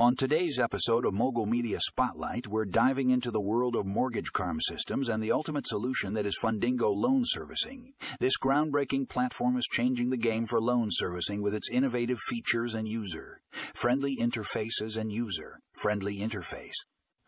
On today's episode of Mogul Media Spotlight, we're diving into the world of mortgage CRM systems and the ultimate solution that is Fundingo Loan Servicing. This groundbreaking platform is changing the game for loan servicing with its innovative features and user friendly interfaces and user friendly interface.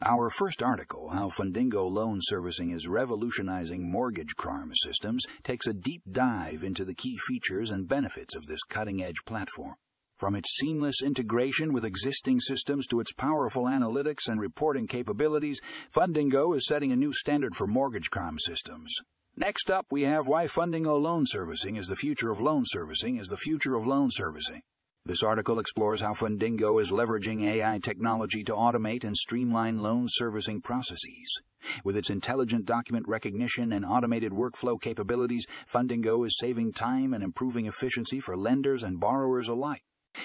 Our first article, How Fundingo Loan Servicing is Revolutionizing Mortgage CRM Systems, takes a deep dive into the key features and benefits of this cutting edge platform. From its seamless integration with existing systems to its powerful analytics and reporting capabilities, Fundingo is setting a new standard for mortgage CRM systems. Next up, we have why Fundingo loan servicing is the future of loan servicing is the future of loan servicing. This article explores how Fundingo is leveraging AI technology to automate and streamline loan servicing processes. With its intelligent document recognition and automated workflow capabilities, Fundingo is saving time and improving efficiency for lenders and borrowers alike.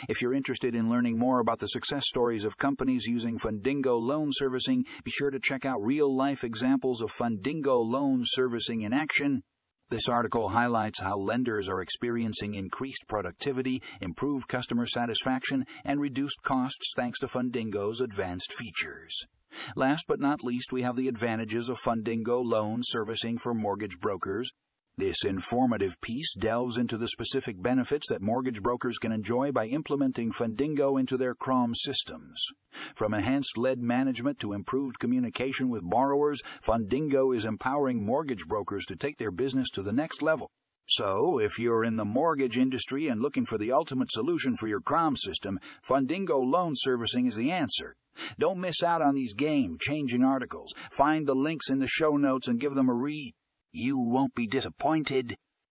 If you're interested in learning more about the success stories of companies using Fundingo loan servicing, be sure to check out real life examples of Fundingo loan servicing in action. This article highlights how lenders are experiencing increased productivity, improved customer satisfaction, and reduced costs thanks to Fundingo's advanced features. Last but not least, we have the advantages of Fundingo loan servicing for mortgage brokers. This informative piece delves into the specific benefits that mortgage brokers can enjoy by implementing Fundingo into their CRM systems. From enhanced lead management to improved communication with borrowers, Fundingo is empowering mortgage brokers to take their business to the next level. So, if you're in the mortgage industry and looking for the ultimate solution for your CRM system, Fundingo Loan Servicing is the answer. Don't miss out on these game changing articles. Find the links in the show notes and give them a read. You won't be disappointed.